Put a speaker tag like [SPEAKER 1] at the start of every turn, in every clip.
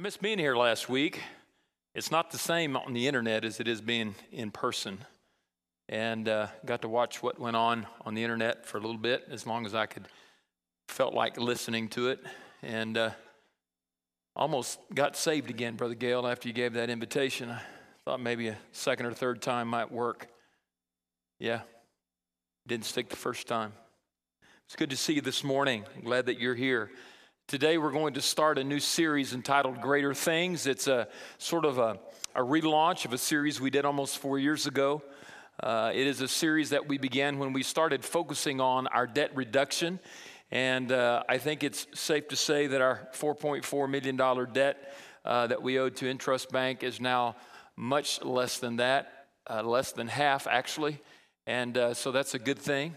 [SPEAKER 1] missed being here last week. It's not the same on the internet as it is being in person. And uh, got to watch what went on on the internet for a little bit, as long as I could, felt like listening to it. And uh, almost got saved again, Brother Gale, after you gave that invitation. I thought maybe a second or third time might work. Yeah, didn't stick the first time. It's good to see you this morning. I'm glad that you're here. Today, we're going to start a new series entitled Greater Things. It's a sort of a, a relaunch of a series we did almost four years ago. Uh, it is a series that we began when we started focusing on our debt reduction. And uh, I think it's safe to say that our $4.4 million debt uh, that we owed to Intrust Bank is now much less than that, uh, less than half, actually. And uh, so that's a good thing.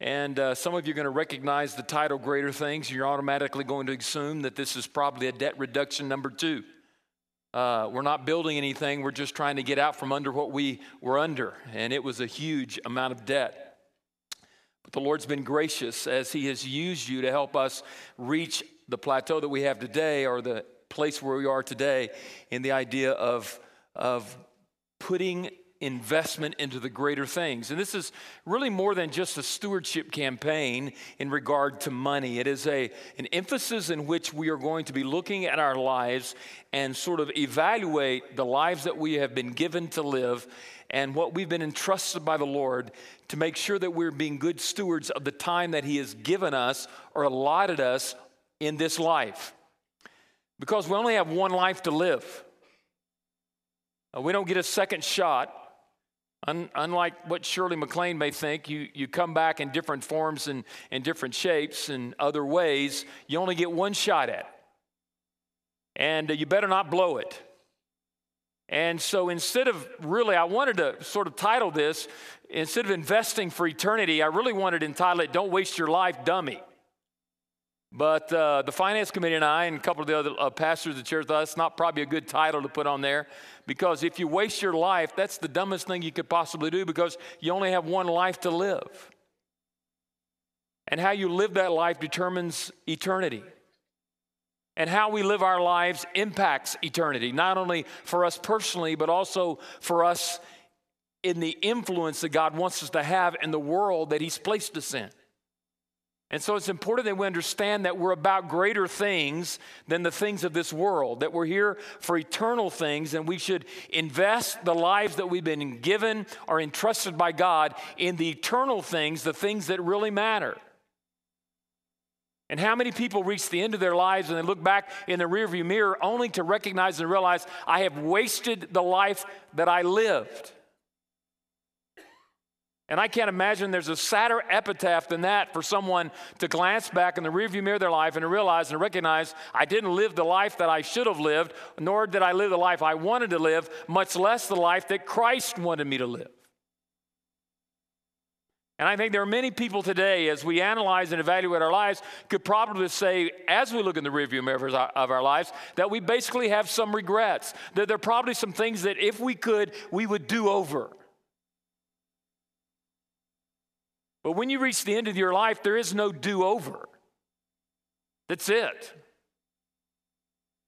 [SPEAKER 1] And uh, some of you are going to recognize the title Greater Things. You're automatically going to assume that this is probably a debt reduction number two. Uh, we're not building anything, we're just trying to get out from under what we were under. And it was a huge amount of debt. But the Lord's been gracious as He has used you to help us reach the plateau that we have today or the place where we are today in the idea of, of putting investment into the greater things. And this is really more than just a stewardship campaign in regard to money. It is a, an emphasis in which we are going to be looking at our lives and sort of evaluate the lives that we have been given to live and what we've been entrusted by the Lord to make sure that we're being good stewards of the time that He has given us or allotted us in this life. Because we only have one life to live. Uh, we don't get a second shot Un, unlike what Shirley MacLaine may think, you, you come back in different forms and, and different shapes and other ways. You only get one shot at it. And uh, you better not blow it. And so instead of really, I wanted to sort of title this, instead of investing for eternity, I really wanted to entitle it, Don't Waste Your Life, Dummy. But uh, the finance committee and I and a couple of the other uh, pastors of the church thought not probably a good title to put on there because if you waste your life, that's the dumbest thing you could possibly do because you only have one life to live. And how you live that life determines eternity. And how we live our lives impacts eternity, not only for us personally, but also for us in the influence that God wants us to have in the world that He's placed us in. And so it's important that we understand that we're about greater things than the things of this world, that we're here for eternal things, and we should invest the lives that we've been given or entrusted by God in the eternal things, the things that really matter. And how many people reach the end of their lives and they look back in the rearview mirror only to recognize and realize, I have wasted the life that I lived? And I can't imagine there's a sadder epitaph than that for someone to glance back in the rearview mirror of their life and to realize and recognize I didn't live the life that I should have lived, nor did I live the life I wanted to live, much less the life that Christ wanted me to live. And I think there are many people today, as we analyze and evaluate our lives, could probably say, as we look in the rearview mirror of our lives, that we basically have some regrets. That there are probably some things that if we could, we would do over. But when you reach the end of your life, there is no do over. That's it.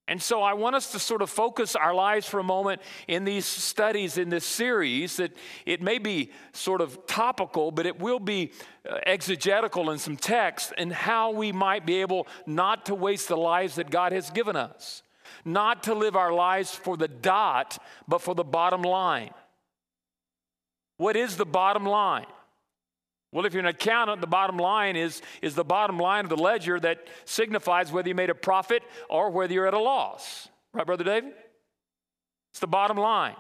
[SPEAKER 1] And so I want us to sort of focus our lives for a moment in these studies in this series that it may be sort of topical, but it will be uh, exegetical in some text and how we might be able not to waste the lives that God has given us. Not to live our lives for the dot, but for the bottom line. What is the bottom line? Well, if you're an accountant, the bottom line is, is the bottom line of the ledger that signifies whether you made a profit or whether you're at a loss. Right, Brother David? It's the bottom line.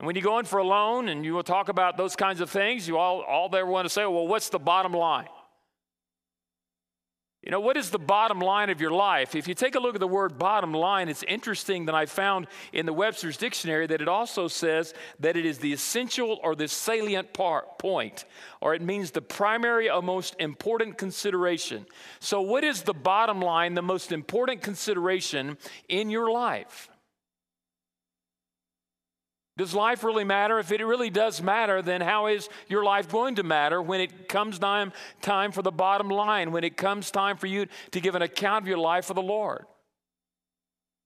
[SPEAKER 1] And when you go in for a loan and you will talk about those kinds of things, you all, all they want to say, well, what's the bottom line? You know, what is the bottom line of your life? If you take a look at the word bottom line, it's interesting that I found in the Webster's dictionary that it also says that it is the essential or the salient part, point, or it means the primary or most important consideration. So, what is the bottom line, the most important consideration in your life? Does life really matter? If it really does matter, then how is your life going to matter when it comes time, time for the bottom line, when it comes time for you to give an account of your life for the Lord?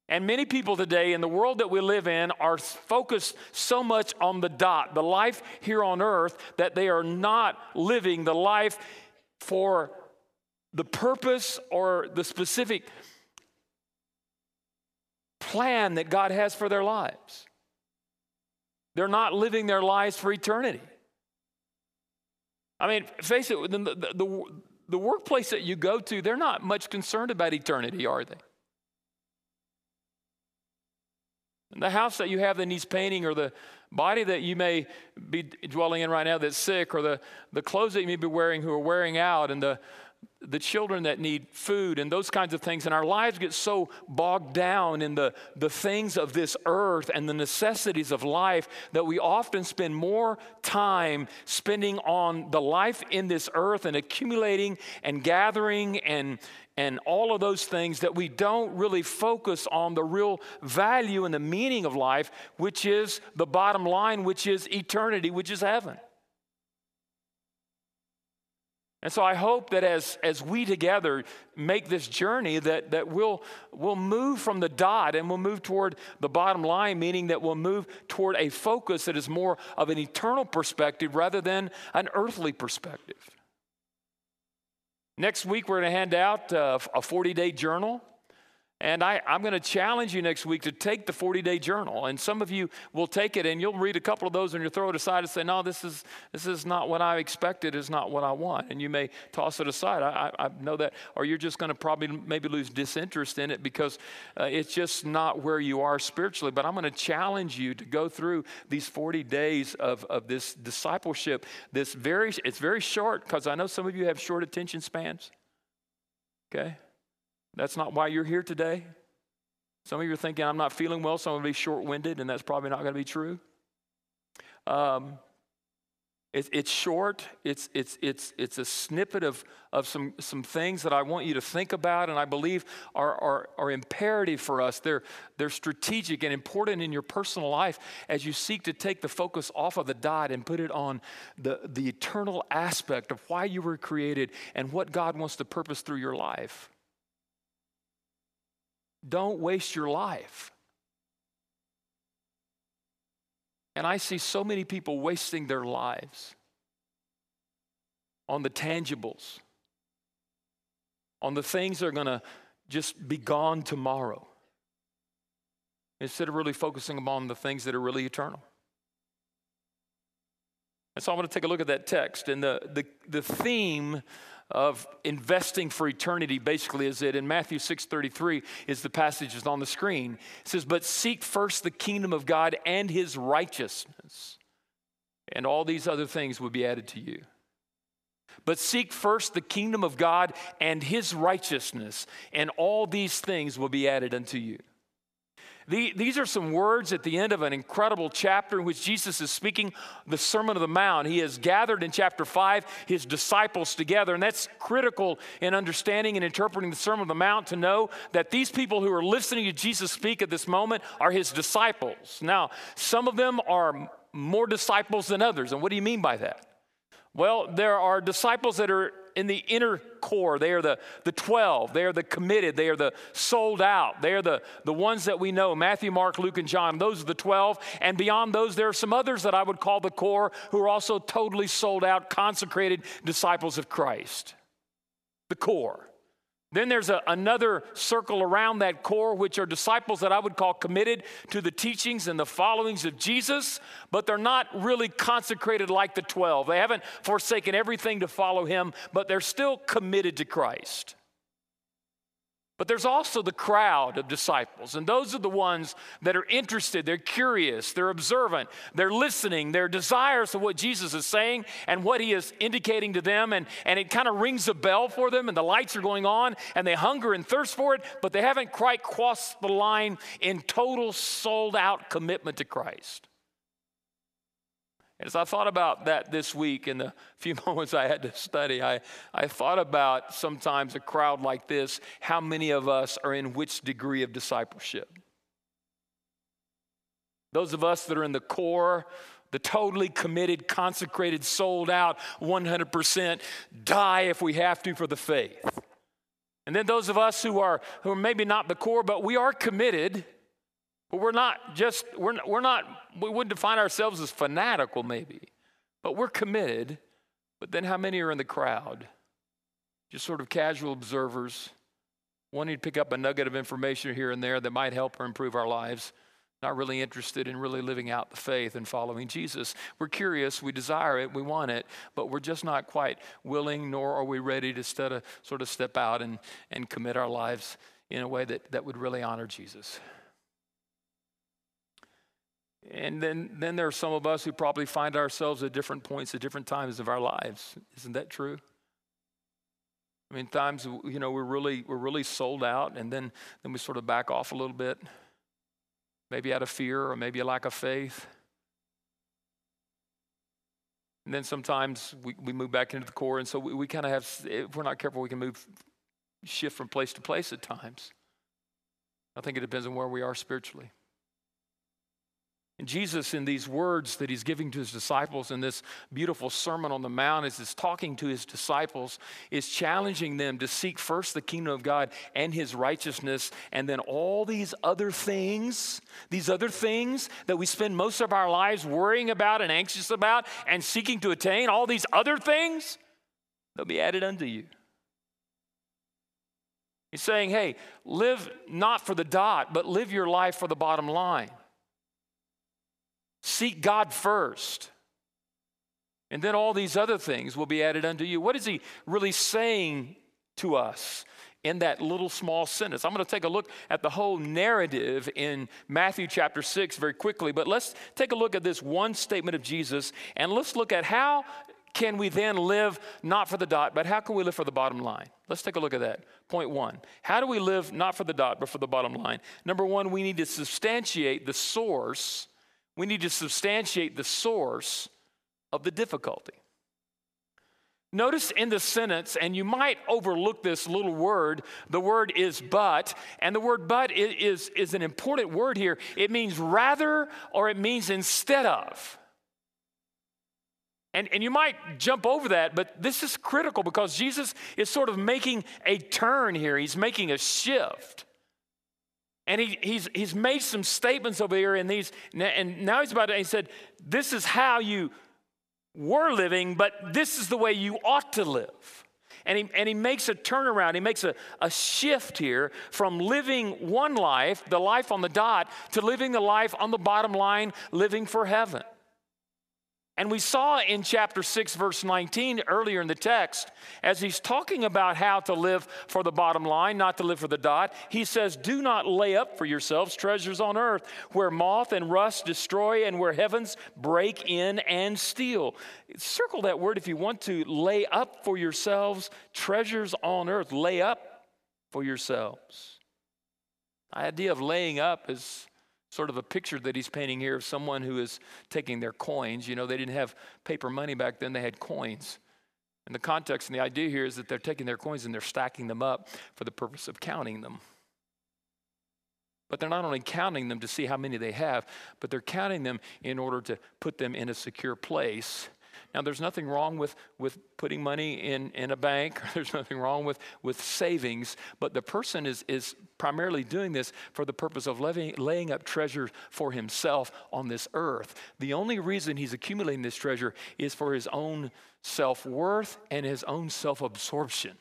[SPEAKER 1] And many people today in the world that we live in are focused so much on the dot, the life here on earth, that they are not living the life for the purpose or the specific plan that God has for their lives. They're not living their lives for eternity. I mean, face it, the, the, the, workplace that you go to, they're not much concerned about eternity, are they? The house that you have that needs painting, or the body that you may be dwelling in right now that's sick, or the, the clothes that you may be wearing who are wearing out, and the, the children that need food and those kinds of things. And our lives get so bogged down in the, the things of this earth and the necessities of life that we often spend more time spending on the life in this earth and accumulating and gathering and, and all of those things that we don't really focus on the real value and the meaning of life, which is the bottom line, which is eternity, which is heaven. And so I hope that as, as we together make this journey, that, that we'll, we'll move from the dot and we'll move toward the bottom line, meaning that we'll move toward a focus that is more of an eternal perspective rather than an earthly perspective. Next week, we're going to hand out uh, a 40 day journal. And I, am going to challenge you next week to take the 40 day journal. And some of you will take it and you'll read a couple of those and you'll throw it aside and say, No, this is, this is not what I expected, it's not what I want. And you may toss it aside. I, I, I know that. Or you're just going to probably maybe lose disinterest in it because uh, it's just not where you are spiritually. But I'm going to challenge you to go through these 40 days of, of this discipleship. This very, it's very short because I know some of you have short attention spans. Okay? That's not why you're here today. Some of you are thinking, I'm not feeling well, so I'm going to be short winded, and that's probably not going to be true. Um, it, it's short, it's, it's, it's, it's a snippet of, of some, some things that I want you to think about, and I believe are, are, are imperative for us. They're, they're strategic and important in your personal life as you seek to take the focus off of the dot and put it on the, the eternal aspect of why you were created and what God wants to purpose through your life. Don't waste your life. And I see so many people wasting their lives on the tangibles, on the things that are going to just be gone tomorrow, instead of really focusing on the things that are really eternal. And so I want to take a look at that text. And the, the, the theme of investing for eternity basically is it in Matthew 6:33 is the passage is on the screen. It says, "But seek first the kingdom of God and his righteousness, and all these other things will be added to you." But seek first the kingdom of God and his righteousness, and all these things will be added unto you. The, these are some words at the end of an incredible chapter in which Jesus is speaking the Sermon of the Mount. He has gathered in chapter 5 his disciples together, and that's critical in understanding and interpreting the Sermon of the Mount to know that these people who are listening to Jesus speak at this moment are his disciples. Now, some of them are more disciples than others, and what do you mean by that? Well, there are disciples that are in the inner core. They are the, the 12. They are the committed. They are the sold out. They are the, the ones that we know Matthew, Mark, Luke, and John. Those are the 12. And beyond those, there are some others that I would call the core who are also totally sold out, consecrated disciples of Christ. The core. Then there's a, another circle around that core, which are disciples that I would call committed to the teachings and the followings of Jesus, but they're not really consecrated like the 12. They haven't forsaken everything to follow him, but they're still committed to Christ. But there's also the crowd of disciples, and those are the ones that are interested, they're curious, they're observant, they're listening, they're desirous of what Jesus is saying and what he is indicating to them, and, and it kind of rings a bell for them, and the lights are going on, and they hunger and thirst for it, but they haven't quite crossed the line in total sold out commitment to Christ. As I thought about that this week in the few moments I had to study, I, I thought about sometimes a crowd like this, how many of us are in which degree of discipleship? Those of us that are in the core, the totally committed, consecrated, sold out, 100%, die if we have to for the faith. And then those of us who are who are maybe not the core, but we are committed, but we're not just we're we're not we wouldn't define ourselves as fanatical maybe, but we're committed. But then how many are in the crowd? Just sort of casual observers, wanting to pick up a nugget of information here and there that might help or improve our lives not really interested in really living out the faith and following Jesus. We're curious, we desire it, we want it, but we're just not quite willing, nor are we ready to sort of step out and, and commit our lives in a way that, that would really honor Jesus. And then, then there are some of us who probably find ourselves at different points at different times of our lives. Isn't that true? I mean, times you know we're really we're really sold out, and then then we sort of back off a little bit maybe out of fear or maybe a lack of faith. And then sometimes we, we move back into the core, and so we, we kind of have, if we're not careful, we can move, shift from place to place at times. I think it depends on where we are spiritually. And Jesus, in these words that he's giving to his disciples in this beautiful Sermon on the Mount, as he's talking to his disciples, is challenging them to seek first the kingdom of God and his righteousness, and then all these other things, these other things that we spend most of our lives worrying about and anxious about and seeking to attain, all these other things, they'll be added unto you. He's saying, hey, live not for the dot, but live your life for the bottom line. Seek God first. And then all these other things will be added unto you. What is he really saying to us in that little small sentence? I'm going to take a look at the whole narrative in Matthew chapter 6 very quickly, but let's take a look at this one statement of Jesus and let's look at how can we then live not for the dot, but how can we live for the bottom line? Let's take a look at that. Point one How do we live not for the dot, but for the bottom line? Number one, we need to substantiate the source we need to substantiate the source of the difficulty. Notice in the sentence, and you might overlook this little word, the word is but, and the word but is, is an important word here. It means rather or it means instead of. And, and you might jump over that, but this is critical because Jesus is sort of making a turn here. He's making a shift. And he, he's, he's made some statements over here, and, these, and now he's about to, he said, This is how you were living, but this is the way you ought to live. And he, and he makes a turnaround, he makes a, a shift here from living one life, the life on the dot, to living the life on the bottom line, living for heaven. And we saw in chapter 6, verse 19, earlier in the text, as he's talking about how to live for the bottom line, not to live for the dot, he says, Do not lay up for yourselves treasures on earth where moth and rust destroy and where heavens break in and steal. Circle that word if you want to. Lay up for yourselves treasures on earth. Lay up for yourselves. The idea of laying up is sort of a picture that he's painting here of someone who is taking their coins. You know, they didn't have paper money back then, they had coins. And the context and the idea here is that they're taking their coins and they're stacking them up for the purpose of counting them. But they're not only counting them to see how many they have, but they're counting them in order to put them in a secure place now, there's nothing wrong with, with putting money in, in a bank, there's nothing wrong with, with savings, but the person is, is primarily doing this for the purpose of laying, laying up treasure for himself on this earth. The only reason he's accumulating this treasure is for his own self worth and his own self absorption.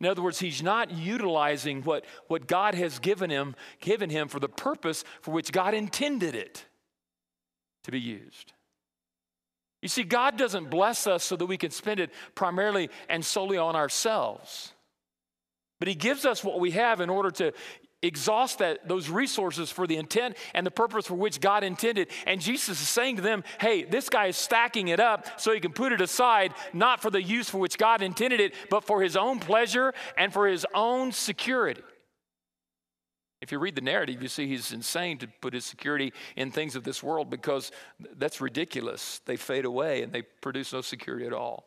[SPEAKER 1] In other words, he's not utilizing what, what God has given him, given him for the purpose for which God intended it to be used. You see, God doesn't bless us so that we can spend it primarily and solely on ourselves. But He gives us what we have in order to exhaust that, those resources for the intent and the purpose for which God intended. And Jesus is saying to them, hey, this guy is stacking it up so he can put it aside, not for the use for which God intended it, but for his own pleasure and for his own security. If you read the narrative, you see he's insane to put his security in things of this world because that's ridiculous. They fade away and they produce no security at all.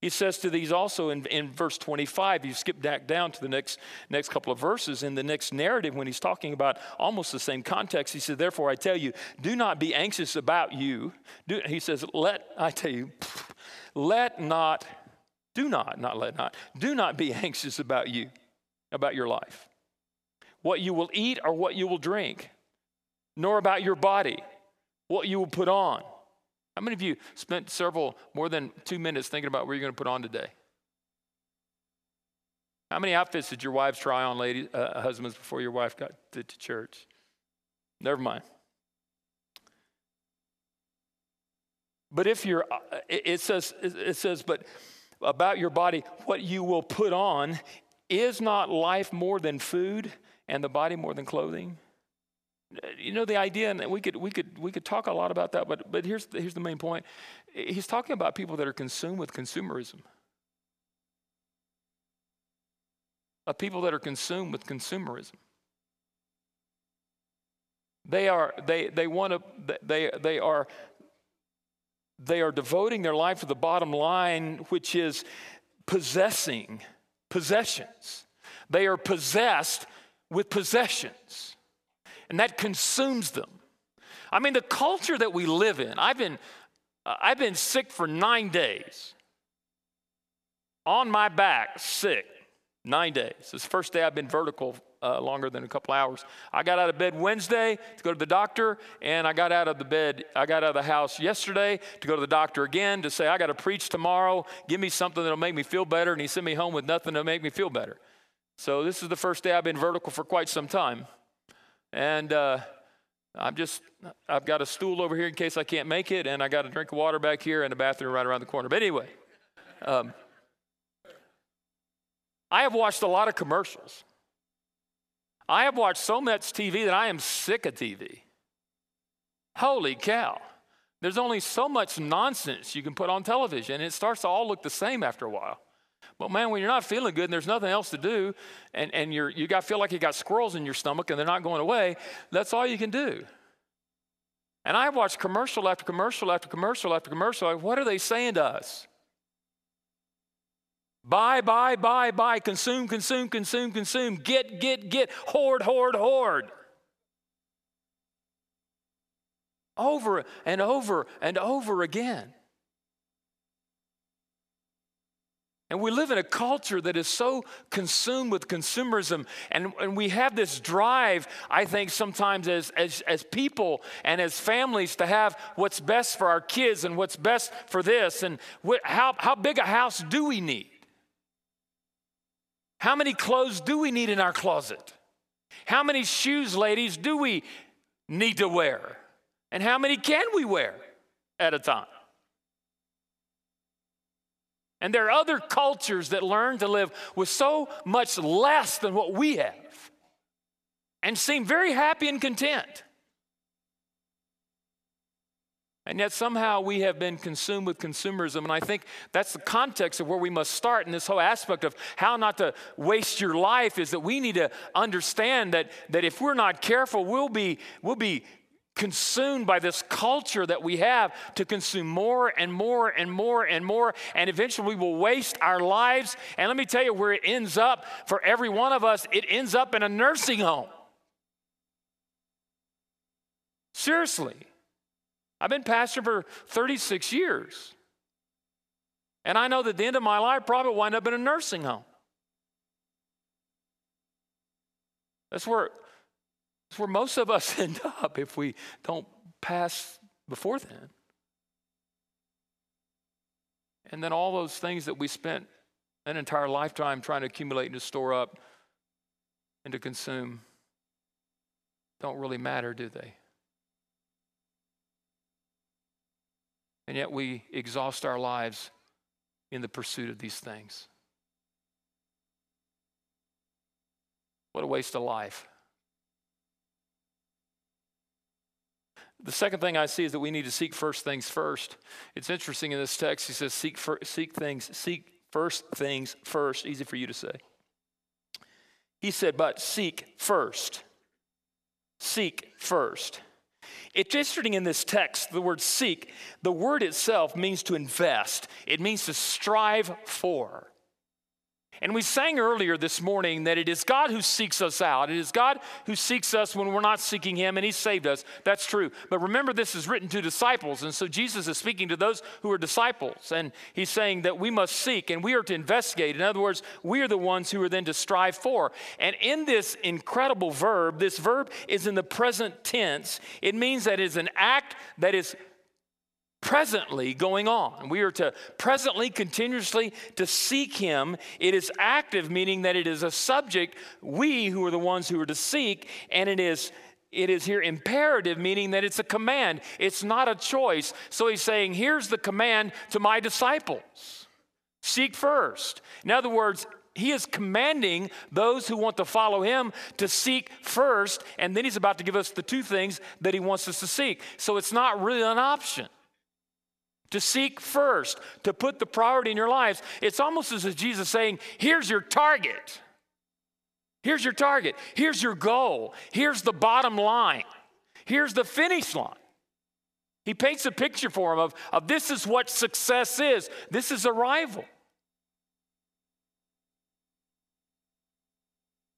[SPEAKER 1] He says to these also in, in verse 25, you skip back down to the next, next couple of verses. In the next narrative, when he's talking about almost the same context, he said, Therefore I tell you, do not be anxious about you. Do, he says, Let, I tell you, let not Do not, not let not, do not be anxious about you, about your life, what you will eat or what you will drink, nor about your body, what you will put on. How many of you spent several, more than two minutes thinking about what you're going to put on today? How many outfits did your wives try on, ladies, uh, husbands, before your wife got to, to church? Never mind. But if you're, uh, it says, it says, but about your body, what you will put on, is not life more than food and the body more than clothing? You know the idea, and we could we could we could talk a lot about that, but but here's here's the main point. He's talking about people that are consumed with consumerism. Of people that are consumed with consumerism. They are they they want to they they are they are devoting their life to the bottom line, which is possessing possessions. They are possessed with possessions, and that consumes them. I mean, the culture that we live in, I've been, uh, I've been sick for nine days. On my back, sick, nine days. This first day I've been vertical uh, longer than a couple hours. I got out of bed Wednesday to go to the doctor, and I got out of the bed, I got out of the house yesterday to go to the doctor again to say, I got to preach tomorrow. Give me something that'll make me feel better. And he sent me home with nothing to make me feel better. So this is the first day I've been vertical for quite some time. And uh, I'm just, I've got a stool over here in case I can't make it, and I got a drink of water back here and a bathroom right around the corner. But anyway, um, I have watched a lot of commercials. I have watched so much TV that I am sick of TV. Holy cow. There's only so much nonsense you can put on television, and it starts to all look the same after a while. But man, when you're not feeling good and there's nothing else to do, and, and you're, you got feel like you got squirrels in your stomach and they're not going away, that's all you can do. And I watched commercial after commercial after commercial after commercial. What are they saying to us? Buy, buy, buy, buy, consume, consume, consume, consume, get, get, get, hoard, hoard, hoard. Over and over and over again. And we live in a culture that is so consumed with consumerism. And, and we have this drive, I think, sometimes as, as, as people and as families to have what's best for our kids and what's best for this. And what, how, how big a house do we need? How many clothes do we need in our closet? How many shoes, ladies, do we need to wear? And how many can we wear at a time? And there are other cultures that learn to live with so much less than what we have and seem very happy and content. And yet somehow we have been consumed with consumerism. And I think that's the context of where we must start in this whole aspect of how not to waste your life is that we need to understand that, that if we're not careful, we'll be, we'll be consumed by this culture that we have to consume more and more and more and more. And eventually we will waste our lives. And let me tell you where it ends up for every one of us it ends up in a nursing home. Seriously. I've been pastor for 36 years. And I know that the end of my life probably wind up in a nursing home. That's where, that's where most of us end up if we don't pass before then. And then all those things that we spent an entire lifetime trying to accumulate and to store up and to consume don't really matter, do they? And yet we exhaust our lives in the pursuit of these things. What a waste of life. The second thing I see is that we need to seek first things first. It's interesting in this text, he says, seek, for, seek things, seek first things first. Easy for you to say. He said, but seek first. Seek first. It's interesting in this text, the word seek, the word itself means to invest, it means to strive for. And we sang earlier this morning that it is God who seeks us out. It is God who seeks us when we're not seeking Him, and He saved us. That's true. But remember, this is written to disciples. And so Jesus is speaking to those who are disciples. And He's saying that we must seek and we are to investigate. In other words, we are the ones who are then to strive for. And in this incredible verb, this verb is in the present tense. It means that it is an act that is presently going on. We are to presently, continuously to seek Him. It is active, meaning that it is a subject, we who are the ones who are to seek, and it is. It is here imperative, meaning that it's a command. It's not a choice. So he's saying, here's the command to my disciples seek first. In other words, he is commanding those who want to follow him to seek first, and then he's about to give us the two things that he wants us to seek. So it's not really an option to seek first, to put the priority in your lives. It's almost as if Jesus saying, Here's your target. Here's your target. Here's your goal. Here's the bottom line. Here's the finish line. He paints a picture for him of, of this is what success is. This is arrival.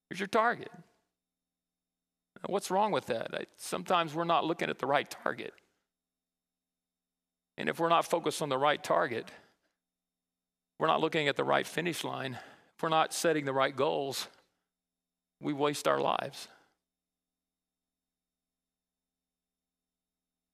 [SPEAKER 1] Here's your target. What's wrong with that? Sometimes we're not looking at the right target. And if we're not focused on the right target, we're not looking at the right finish line, if we're not setting the right goals, we waste our lives.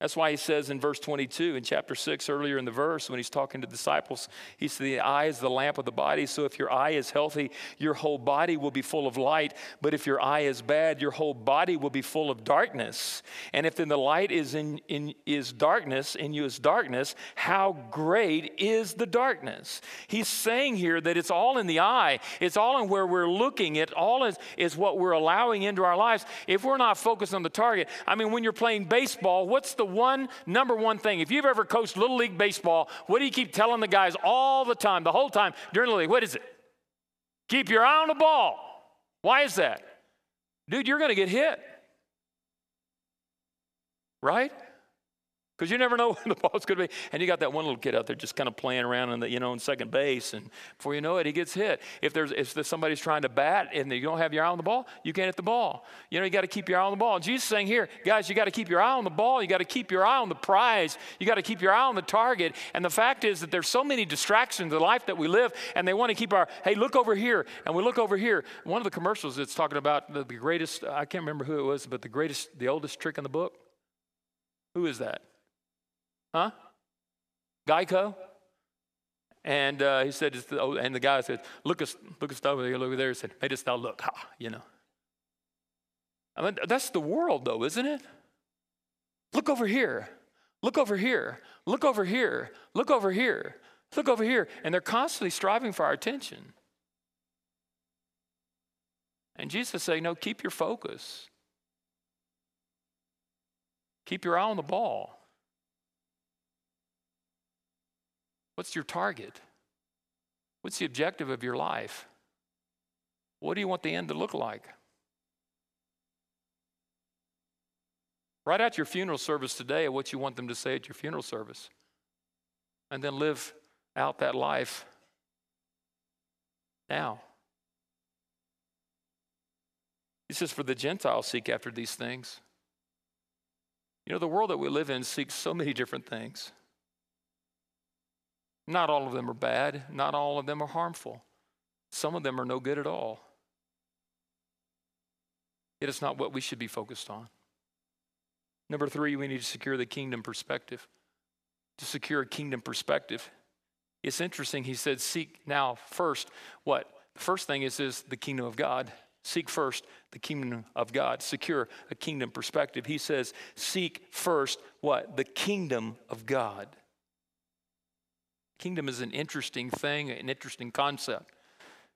[SPEAKER 1] That's why he says in verse 22 in chapter 6, earlier in the verse, when he's talking to disciples, he said, The eye is the lamp of the body. So if your eye is healthy, your whole body will be full of light. But if your eye is bad, your whole body will be full of darkness. And if then the light is in, in is darkness, in you is darkness, how great is the darkness? He's saying here that it's all in the eye, it's all in where we're looking, it all is, is what we're allowing into our lives. If we're not focused on the target, I mean, when you're playing baseball, what's the one number one thing. If you've ever coached Little League Baseball, what do you keep telling the guys all the time, the whole time during the league? What is it? Keep your eye on the ball. Why is that? Dude, you're going to get hit. Right? Because you never know when the ball's going to be. And you got that one little kid out there just kind of playing around in the, you know, in second base, and before you know it, he gets hit. If there's if somebody's trying to bat and you don't have your eye on the ball, you can't hit the ball. You know, you got to keep your eye on the ball. And Jesus is saying here, guys, you got to keep your eye on the ball. You got to keep your eye on the prize. You got to keep your eye on the target. And the fact is that there's so many distractions in the life that we live, and they want to keep our hey, look over here, and we look over here. One of the commercials that's talking about the, the greatest. I can't remember who it was, but the greatest, the oldest trick in the book. Who is that? Huh? Geico? And uh, he said, oh, and the guy said, look us, look us over there, look over there. He said, made us now look, ha, you know. I mean, that's the world, though, isn't it? Look over here. Look over here. Look over here. Look over here. Look over here. And they're constantly striving for our attention. And Jesus saying, no, keep your focus. Keep your eye on the ball. What's your target? What's the objective of your life? What do you want the end to look like? Write out your funeral service today what you want them to say at your funeral service. And then live out that life now. He says, For the Gentiles seek after these things. You know, the world that we live in seeks so many different things. Not all of them are bad, not all of them are harmful. Some of them are no good at all. It is not what we should be focused on. Number three, we need to secure the kingdom perspective. To secure a kingdom perspective. It's interesting, he said, seek now first what? The first thing is, is the kingdom of God. Seek first the kingdom of God. Secure a kingdom perspective. He says, seek first what? The kingdom of God. Kingdom is an interesting thing, an interesting concept.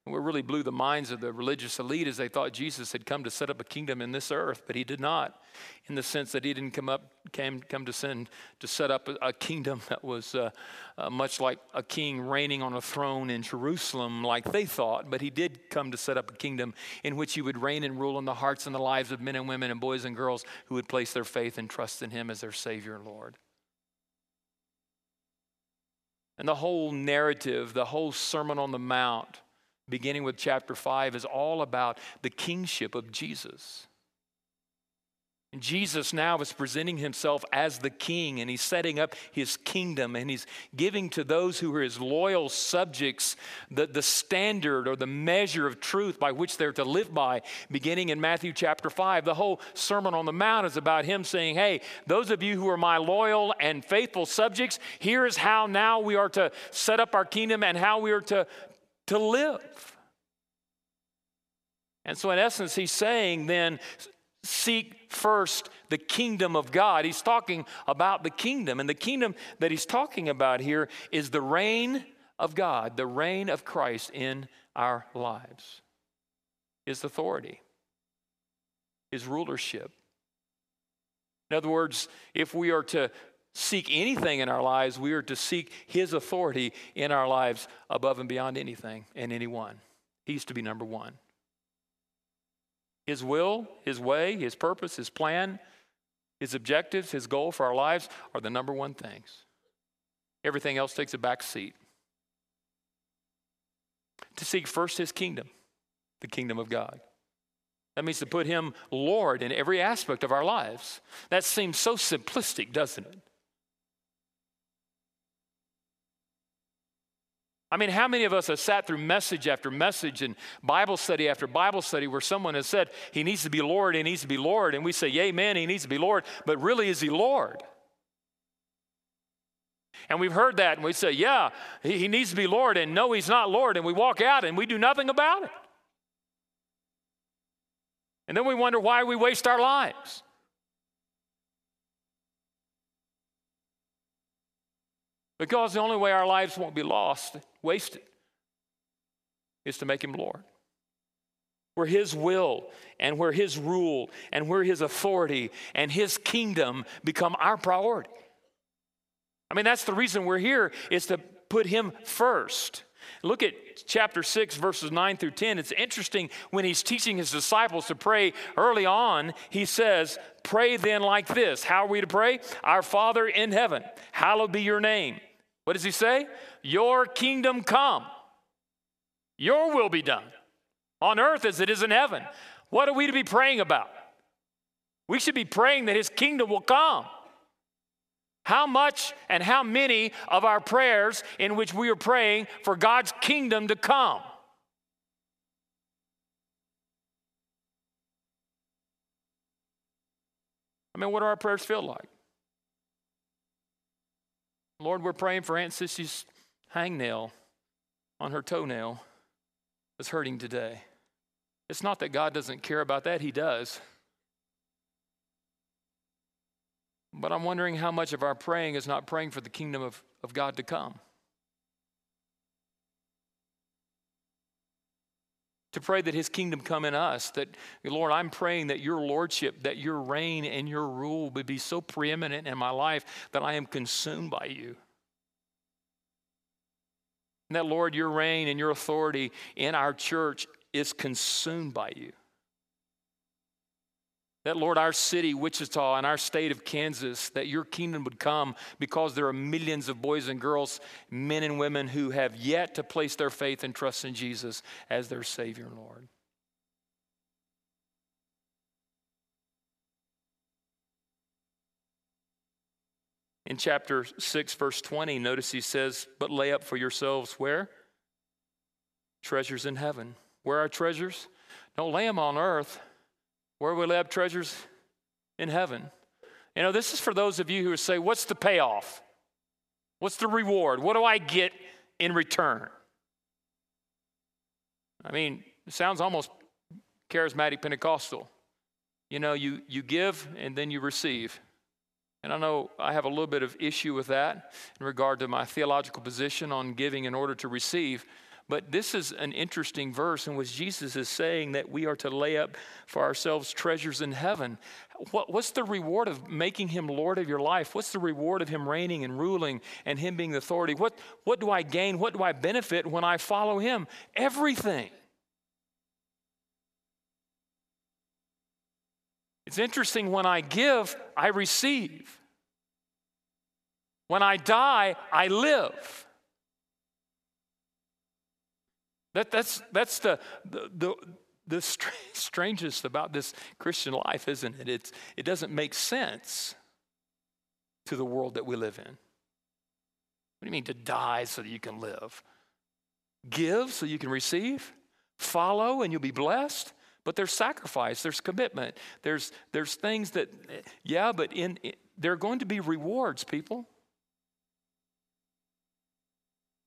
[SPEAKER 1] And what really blew the minds of the religious elite is they thought Jesus had come to set up a kingdom in this earth, but he did not, in the sense that he didn't come up, came, come to send to set up a, a kingdom that was uh, uh, much like a king reigning on a throne in Jerusalem, like they thought. But he did come to set up a kingdom in which he would reign and rule in the hearts and the lives of men and women and boys and girls who would place their faith and trust in him as their Savior and Lord. And the whole narrative, the whole Sermon on the Mount, beginning with chapter 5, is all about the kingship of Jesus. And Jesus now is presenting himself as the king, and he's setting up his kingdom, and he's giving to those who are his loyal subjects the, the standard or the measure of truth by which they're to live by, beginning in Matthew chapter 5. The whole Sermon on the Mount is about him saying, Hey, those of you who are my loyal and faithful subjects, here is how now we are to set up our kingdom and how we are to, to live. And so, in essence, he's saying then, seek first the kingdom of God. He's talking about the kingdom. And the kingdom that he's talking about here is the reign of God, the reign of Christ in our lives, his authority, his rulership. In other words, if we are to seek anything in our lives, we are to seek his authority in our lives above and beyond anything and anyone. He's to be number one. His will, His way, His purpose, His plan, His objectives, His goal for our lives are the number one things. Everything else takes a back seat. To seek first His kingdom, the kingdom of God. That means to put Him Lord in every aspect of our lives. That seems so simplistic, doesn't it? I mean, how many of us have sat through message after message and Bible study after Bible study where someone has said, He needs to be Lord, He needs to be Lord, and we say, Yay, man, He needs to be Lord, but really is He Lord? And we've heard that and we say, Yeah, He, he needs to be Lord, and no, He's not Lord, and we walk out and we do nothing about it. And then we wonder why we waste our lives. Because the only way our lives won't be lost, wasted, is to make him Lord. Where his will and where his rule and where his authority and his kingdom become our priority. I mean, that's the reason we're here, is to put him first. Look at chapter 6, verses 9 through 10. It's interesting when he's teaching his disciples to pray early on, he says, Pray then like this. How are we to pray? Our Father in heaven, hallowed be your name. What does he say? Your kingdom come, your will be done on earth as it is in heaven. What are we to be praying about? We should be praying that his kingdom will come. How much and how many of our prayers in which we are praying for God's kingdom to come? I mean, what do our prayers feel like? Lord, we're praying for Aunt Sissy's hangnail on her toenail that's hurting today. It's not that God doesn't care about that, He does. But I'm wondering how much of our praying is not praying for the kingdom of, of God to come. To pray that his kingdom come in us that lord i'm praying that your lordship that your reign and your rule would be so preeminent in my life that i am consumed by you. And that lord your reign and your authority in our church is consumed by you that, Lord, our city, Wichita, and our state of Kansas, that your kingdom would come because there are millions of boys and girls, men and women who have yet to place their faith and trust in Jesus as their Savior and Lord. In chapter 6, verse 20, notice he says, But lay up for yourselves where? Treasures in heaven. Where are treasures? Don't lay them on earth where we lay up treasures? In heaven. You know, this is for those of you who say, What's the payoff? What's the reward? What do I get in return? I mean, it sounds almost charismatic Pentecostal. You know, you, you give and then you receive. And I know I have a little bit of issue with that in regard to my theological position on giving in order to receive. But this is an interesting verse in which Jesus is saying that we are to lay up for ourselves treasures in heaven. What, what's the reward of making him Lord of your life? What's the reward of him reigning and ruling and him being the authority? What, what do I gain? What do I benefit when I follow him? Everything. It's interesting when I give, I receive. When I die, I live. That, that's that's the, the, the, the strangest about this Christian life, isn't it? It's, it doesn't make sense to the world that we live in. What do you mean to die so that you can live? Give so you can receive? Follow and you'll be blessed? But there's sacrifice, there's commitment, there's, there's things that, eh, yeah, but in, in there are going to be rewards, people.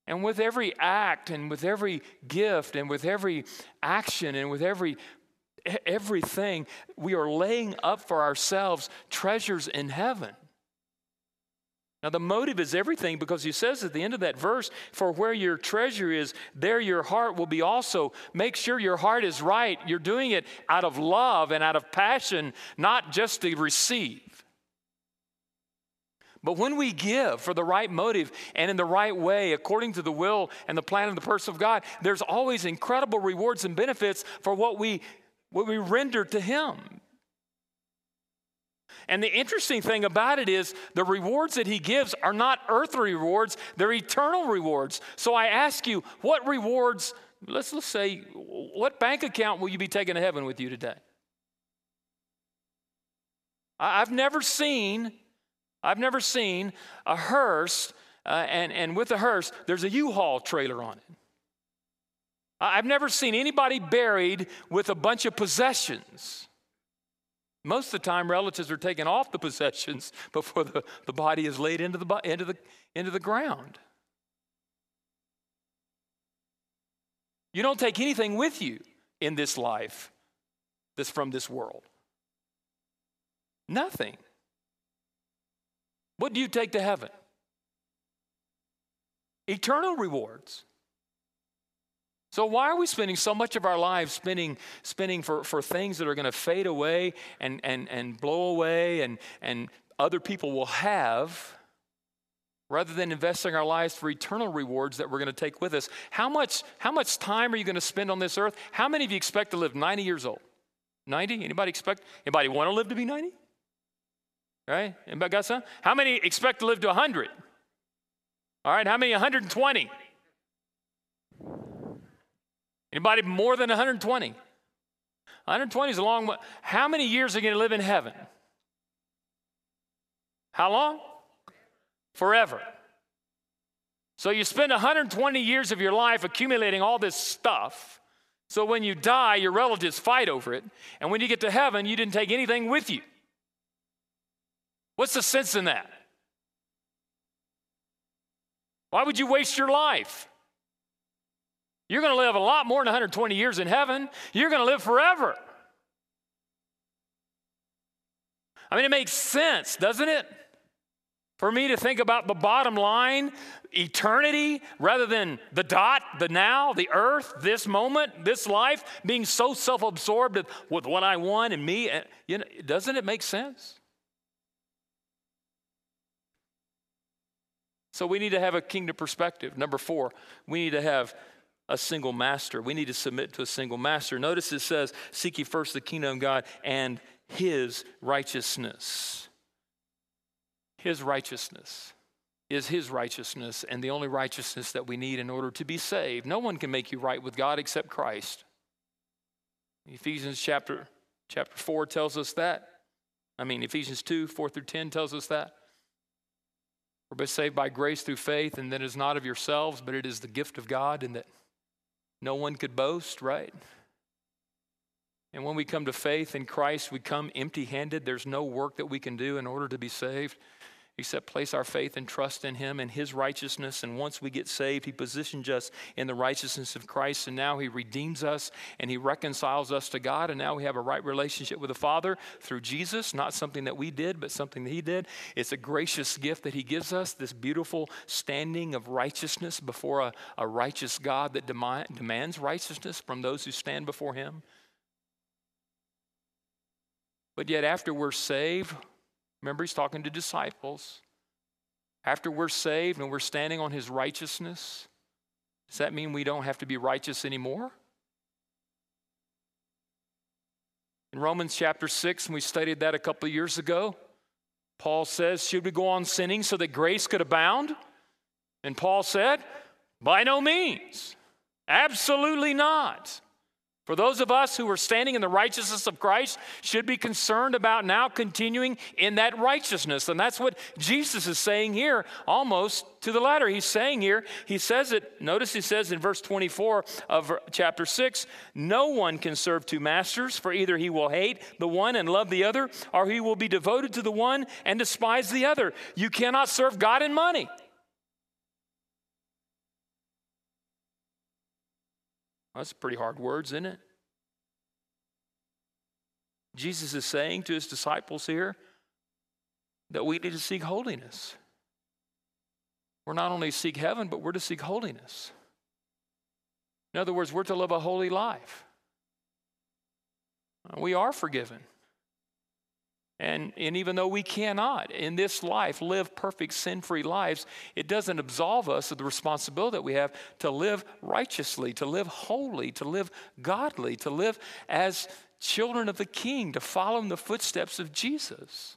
[SPEAKER 1] And with every act and with every gift and with every action and with every everything, we are laying up for ourselves treasures in heaven. Now, the motive is everything because he says at the end of that verse, For where your treasure is, there your heart will be also. Make sure your heart is right. You're doing it out of love and out of passion, not just to receive. But when we give for the right motive and in the right way, according to the will and the plan of the person of God, there's always incredible rewards and benefits for what we, what we render to Him. And the interesting thing about it is the rewards that He gives are not earthly rewards, they're eternal rewards. So I ask you, what rewards, let's, let's say, what bank account will you be taking to heaven with you today? I've never seen I've never seen a hearse, uh, and, and with a hearse, there's a U Haul trailer on it. I've never seen anybody buried with a bunch of possessions. Most of the time, relatives are taken off the possessions before the, the body is laid into the, into, the, into the ground. You don't take anything with you in this life that's from this world. Nothing. What do you take to heaven? Eternal rewards. So why are we spending so much of our lives spending, spending for, for things that are going to fade away and, and, and blow away and, and other people will have rather than investing our lives for eternal rewards that we're going to take with us? How much, how much time are you going to spend on this earth? How many of you expect to live 90 years old? 90? Anybody expect? Anybody want to live to be 90? Right? Anybody got some? How many expect to live to 100? All right, how many 120? Anybody more than 120? 120 is a long How many years are you going to live in heaven? How long? Forever. So you spend 120 years of your life accumulating all this stuff. So when you die, your relatives fight over it. And when you get to heaven, you didn't take anything with you. What's the sense in that? Why would you waste your life? You're going to live a lot more than 120 years in heaven. You're going to live forever. I mean, it makes sense, doesn't it? For me to think about the bottom line, eternity, rather than the dot, the now, the earth, this moment, this life, being so self absorbed with what I want and me. You know, doesn't it make sense? So we need to have a kingdom perspective. Number four, we need to have a single master. We need to submit to a single master. Notice it says, Seek ye first the kingdom of God and his righteousness. His righteousness is his righteousness and the only righteousness that we need in order to be saved. No one can make you right with God except Christ. Ephesians chapter, chapter 4 tells us that. I mean, Ephesians 2, 4 through 10 tells us that. We're saved by grace through faith, and that is not of yourselves, but it is the gift of God, and that no one could boast, right? And when we come to faith in Christ, we come empty handed. There's no work that we can do in order to be saved except place our faith and trust in Him and His righteousness. And once we get saved, He positions us in the righteousness of Christ. And now He redeems us and He reconciles us to God. And now we have a right relationship with the Father through Jesus, not something that we did, but something that He did. It's a gracious gift that He gives us, this beautiful standing of righteousness before a, a righteous God that demand, demands righteousness from those who stand before Him. But yet, after we're saved, Remember, he's talking to disciples. After we're saved and we're standing on his righteousness, does that mean we don't have to be righteous anymore? In Romans chapter 6, and we studied that a couple of years ago, Paul says, Should we go on sinning so that grace could abound? And Paul said, By no means. Absolutely not. For those of us who are standing in the righteousness of Christ, should be concerned about now continuing in that righteousness. And that's what Jesus is saying here, almost to the latter. He's saying here, he says it, notice he says in verse 24 of chapter 6 No one can serve two masters, for either he will hate the one and love the other, or he will be devoted to the one and despise the other. You cannot serve God and money. That's pretty hard words, isn't it? Jesus is saying to his disciples here that we need to seek holiness. We're not only to seek heaven, but we're to seek holiness. In other words, we're to live a holy life. We are forgiven. And, and even though we cannot in this life live perfect sin free lives, it doesn't absolve us of the responsibility that we have to live righteously, to live holy, to live godly, to live as children of the King, to follow in the footsteps of Jesus.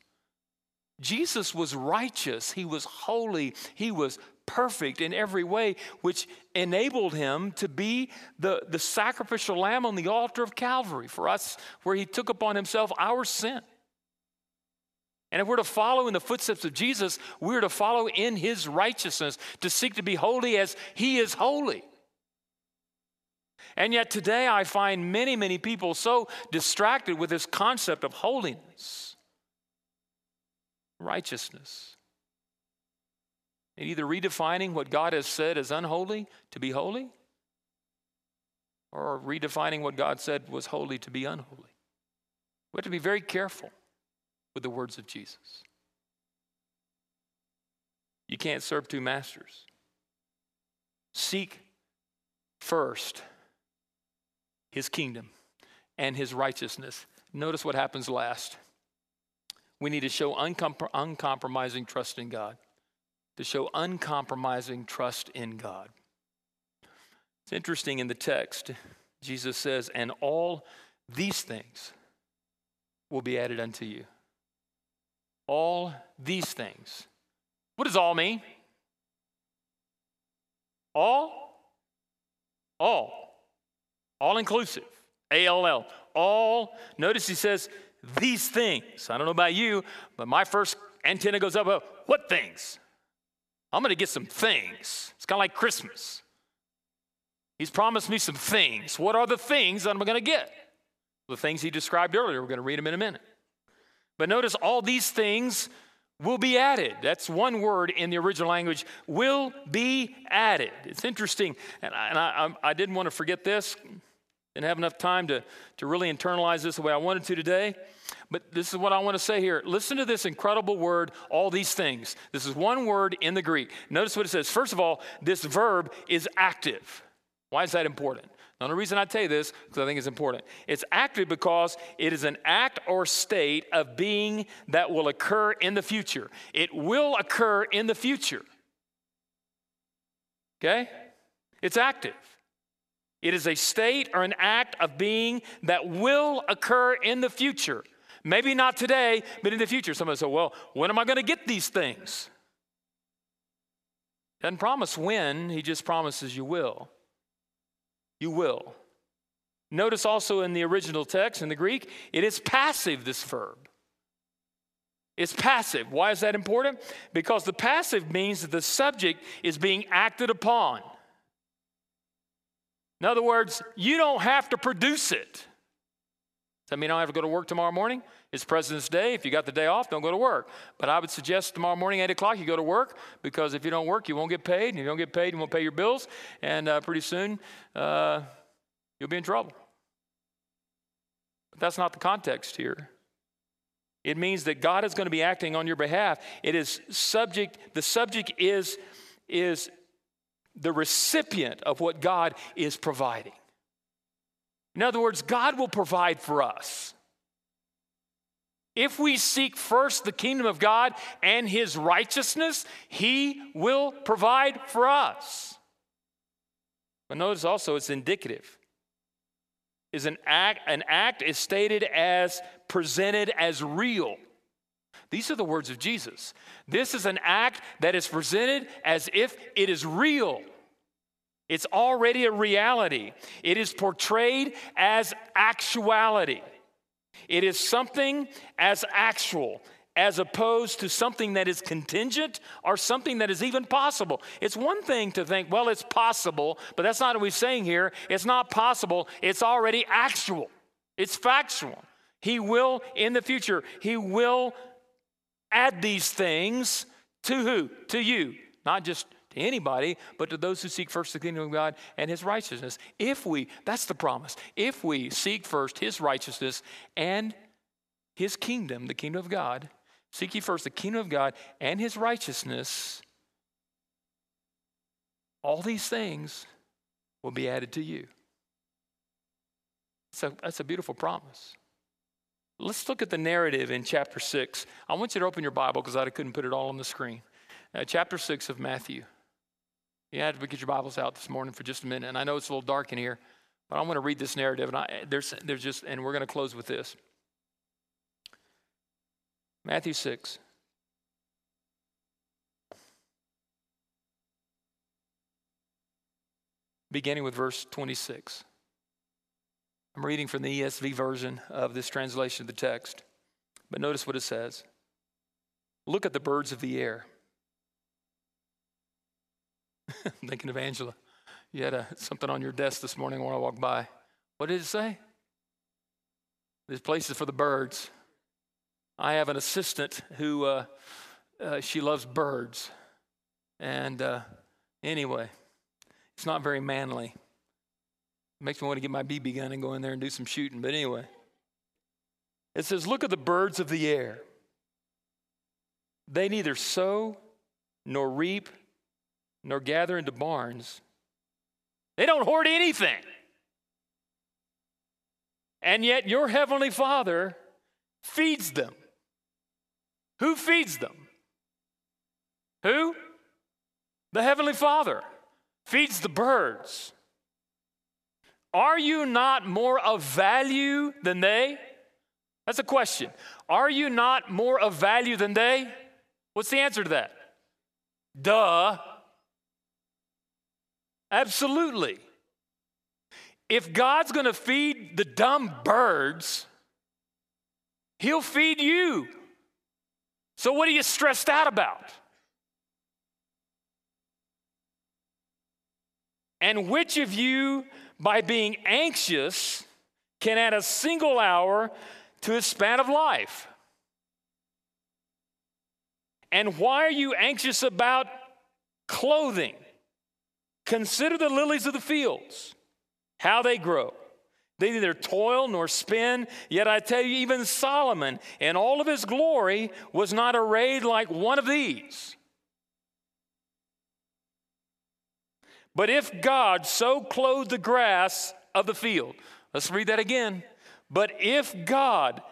[SPEAKER 1] Jesus was righteous, he was holy, he was perfect in every way, which enabled him to be the, the sacrificial lamb on the altar of Calvary for us, where he took upon himself our sin. And if we're to follow in the footsteps of Jesus, we're to follow in his righteousness, to seek to be holy as he is holy. And yet today I find many, many people so distracted with this concept of holiness, righteousness. And either redefining what God has said as unholy to be holy, or redefining what God said was holy to be unholy. We have to be very careful with the words of Jesus. You can't serve two masters. Seek first his kingdom and his righteousness. Notice what happens last. We need to show uncompr- uncompromising trust in God. To show uncompromising trust in God. It's interesting in the text, Jesus says, and all these things will be added unto you all these things. What does all mean? All? All. All inclusive. A L L. All. Notice he says these things. I don't know about you, but my first antenna goes up. Oh, what things? I'm going to get some things. It's kind of like Christmas. He's promised me some things. What are the things that I'm going to get? The things he described earlier. We're going to read them in a minute. But notice all these things will be added. That's one word in the original language, will be added. It's interesting, and I, and I, I didn't want to forget this. Didn't have enough time to, to really internalize this the way I wanted to today. But this is what I want to say here. Listen to this incredible word, all these things. This is one word in the Greek. Notice what it says. First of all, this verb is active. Why is that important? The only reason I tell you this, because I think it's important, it's active because it is an act or state of being that will occur in the future. It will occur in the future. Okay? It's active. It is a state or an act of being that will occur in the future. Maybe not today, but in the future. Somebody say, well, when am I going to get these things? Doesn't promise when, he just promises you will you will. Notice also in the original text, in the Greek, it is passive, this verb. It's passive. Why is that important? Because the passive means that the subject is being acted upon. In other words, you don't have to produce it. Does that mean I don't have to go to work tomorrow morning? It's President's Day. If you got the day off, don't go to work. But I would suggest tomorrow morning, 8 o'clock, you go to work because if you don't work, you won't get paid. And if you don't get paid, you won't pay your bills. And uh, pretty soon, uh, you'll be in trouble. But that's not the context here. It means that God is going to be acting on your behalf. It is subject, the subject is, is the recipient of what God is providing. In other words, God will provide for us. If we seek first the kingdom of God and his righteousness, he will provide for us. But notice also it's indicative. Is an act an act is stated as presented as real. These are the words of Jesus. This is an act that is presented as if it is real. It's already a reality. It is portrayed as actuality. It is something as actual, as opposed to something that is contingent or something that is even possible. It's one thing to think, well, it's possible, but that's not what we're saying here. It's not possible, it's already actual, it's factual. He will, in the future, He will add these things to who? To you. Not just to anybody, but to those who seek first the kingdom of God and his righteousness. If we, that's the promise, if we seek first his righteousness and his kingdom, the kingdom of God, seek ye first the kingdom of God and his righteousness, all these things will be added to you. So that's a beautiful promise. Let's look at the narrative in chapter 6. I want you to open your Bible because I couldn't put it all on the screen. Uh, chapter 6 of Matthew. You had to get your Bibles out this morning for just a minute. And I know it's a little dark in here, but I want to read this narrative. And I, there's, there's just, and we're going to close with this. Matthew 6. Beginning with verse 26. I'm reading from the ESV version of this translation of the text. But notice what it says Look at the birds of the air. I'm thinking of Angela. You had a, something on your desk this morning when I walked by. What did it say? There's places for the birds. I have an assistant who uh, uh, she loves birds. And uh, anyway, it's not very manly. Makes me want to get my BB gun and go in there and do some shooting. But anyway, it says, Look at the birds of the air. They neither sow nor reap nor gather into barns. They don't hoard anything. And yet your heavenly Father feeds them. Who feeds them? Who? The heavenly Father feeds the birds. Are you not more of value than they? That's a question. Are you not more of value than they? What's the answer to that? Duh. Absolutely. If God's going to feed the dumb birds, He'll feed you. So, what are you stressed out about? And which of you by being anxious can add a single hour to his span of life. And why are you anxious about clothing? Consider the lilies of the fields, how they grow. They neither toil nor spin, yet I tell you, even Solomon in all of his glory was not arrayed like one of these. But if God so clothed the grass of the field, let's read that again. But if God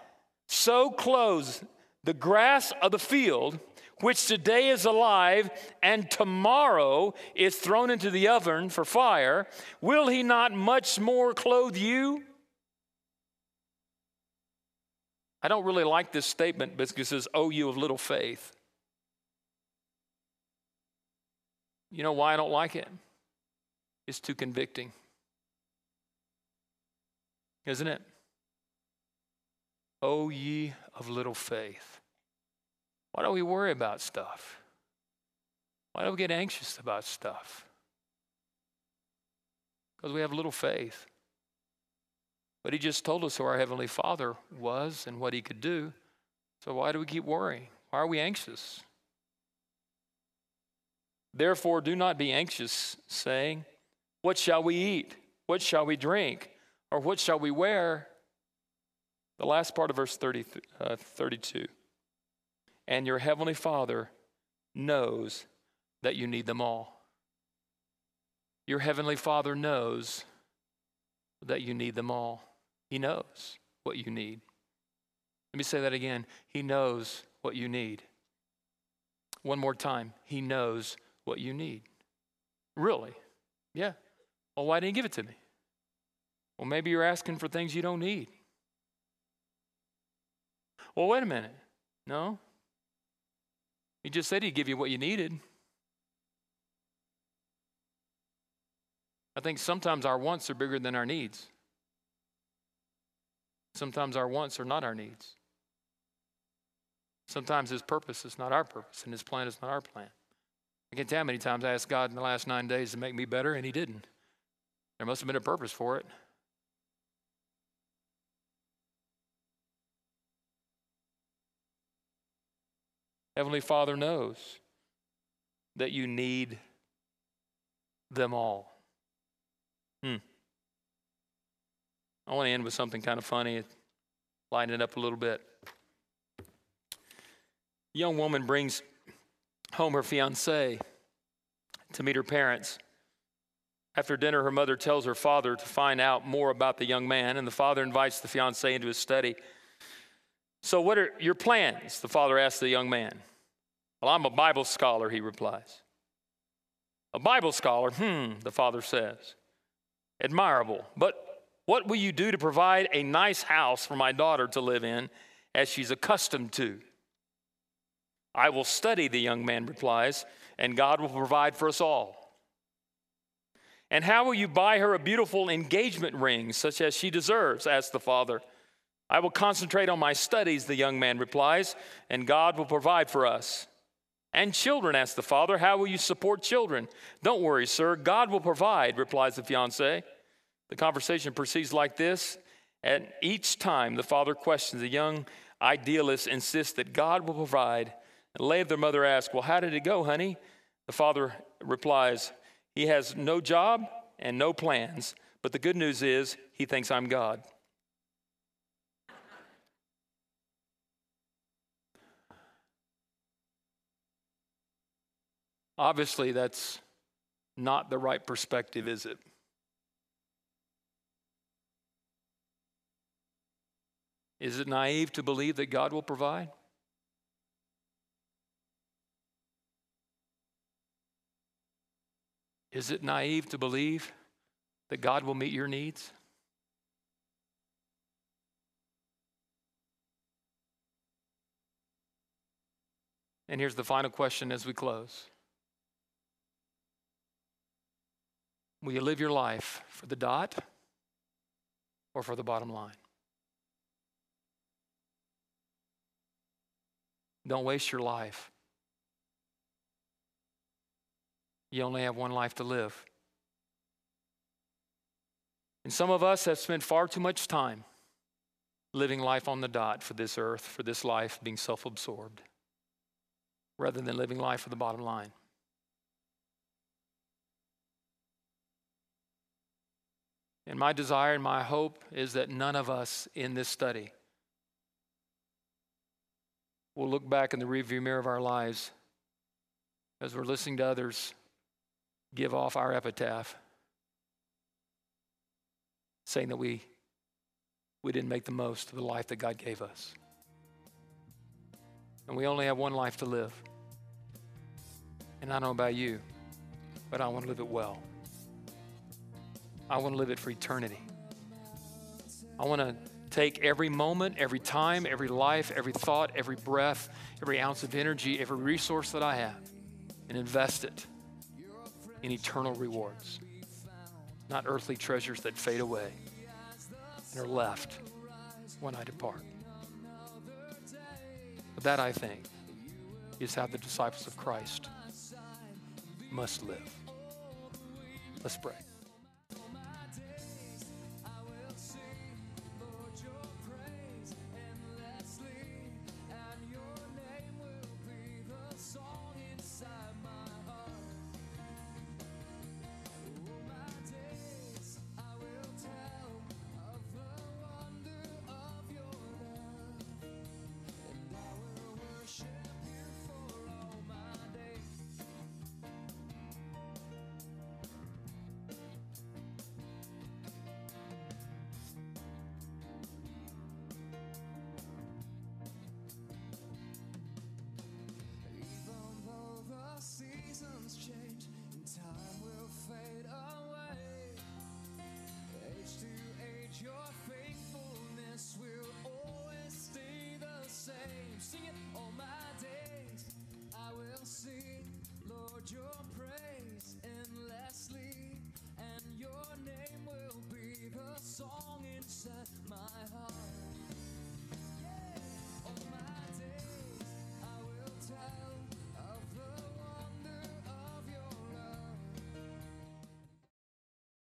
[SPEAKER 1] so clothes the grass of the field, which today is alive and tomorrow is thrown into the oven for fire, will he not much more clothe you? I don't really like this statement because it says, Oh, you of little faith. You know why I don't like it? it? is too convicting. Isn't it? O ye of little faith. Why do we worry about stuff? Why do we get anxious about stuff? Because we have little faith. But he just told us who our Heavenly Father was and what he could do. So why do we keep worrying? Why are we anxious? Therefore, do not be anxious, saying, what shall we eat? What shall we drink? Or what shall we wear? The last part of verse 30, uh, 32. And your heavenly Father knows that you need them all. Your heavenly Father knows that you need them all. He knows what you need. Let me say that again. He knows what you need. One more time. He knows what you need. Really? Yeah. Well, why didn't you give it to me? Well, maybe you're asking for things you don't need. Well, wait a minute. No. He just said he'd give you what you needed. I think sometimes our wants are bigger than our needs. Sometimes our wants are not our needs. Sometimes His purpose is not our purpose, and His plan is not our plan. I can't tell how many times I asked God in the last nine days to make me better, and He didn't. There must have been a purpose for it. Heavenly Father knows that you need them all. Hmm. I want to end with something kind of funny, lighten it up a little bit. Young woman brings home her fiance to meet her parents. After dinner, her mother tells her father to find out more about the young man, and the father invites the fiance into his study. So, what are your plans? The father asks the young man. Well, I'm a Bible scholar, he replies. A Bible scholar, hmm, the father says. Admirable. But what will you do to provide a nice house for my daughter to live in as she's accustomed to? I will study, the young man replies, and God will provide for us all. And how will you buy her a beautiful engagement ring, such as she deserves? asked the father. I will concentrate on my studies, the young man replies, and God will provide for us. And children, asked the father, how will you support children? Don't worry, sir, God will provide, replies the fiance. The conversation proceeds like this. And each time the father questions, the young idealist insists that God will provide. And later their mother asks, Well, how did it go, honey? The father replies, He has no job and no plans, but the good news is he thinks I'm God. Obviously, that's not the right perspective, is it? Is it naive to believe that God will provide? Is it naive to believe that God will meet your needs? And here's the final question as we close Will you live your life for the dot or for the bottom line? Don't waste your life. You only have one life to live. And some of us have spent far too much time living life on the dot for this earth, for this life, being self absorbed, rather than living life for the bottom line. And my desire and my hope is that none of us in this study will look back in the rearview mirror of our lives as we're listening to others give off our epitaph, saying that we, we didn't make the most of the life that God gave us. And we only have one life to live. And I don't know about you, but I want to live it well. I want to live it for eternity. I want to take every moment, every time, every life, every thought, every breath, every ounce of energy, every resource that I have, and invest it in eternal rewards, not earthly treasures that fade away and are left when I depart. But that, I think, is how the disciples of Christ must live. Let's pray.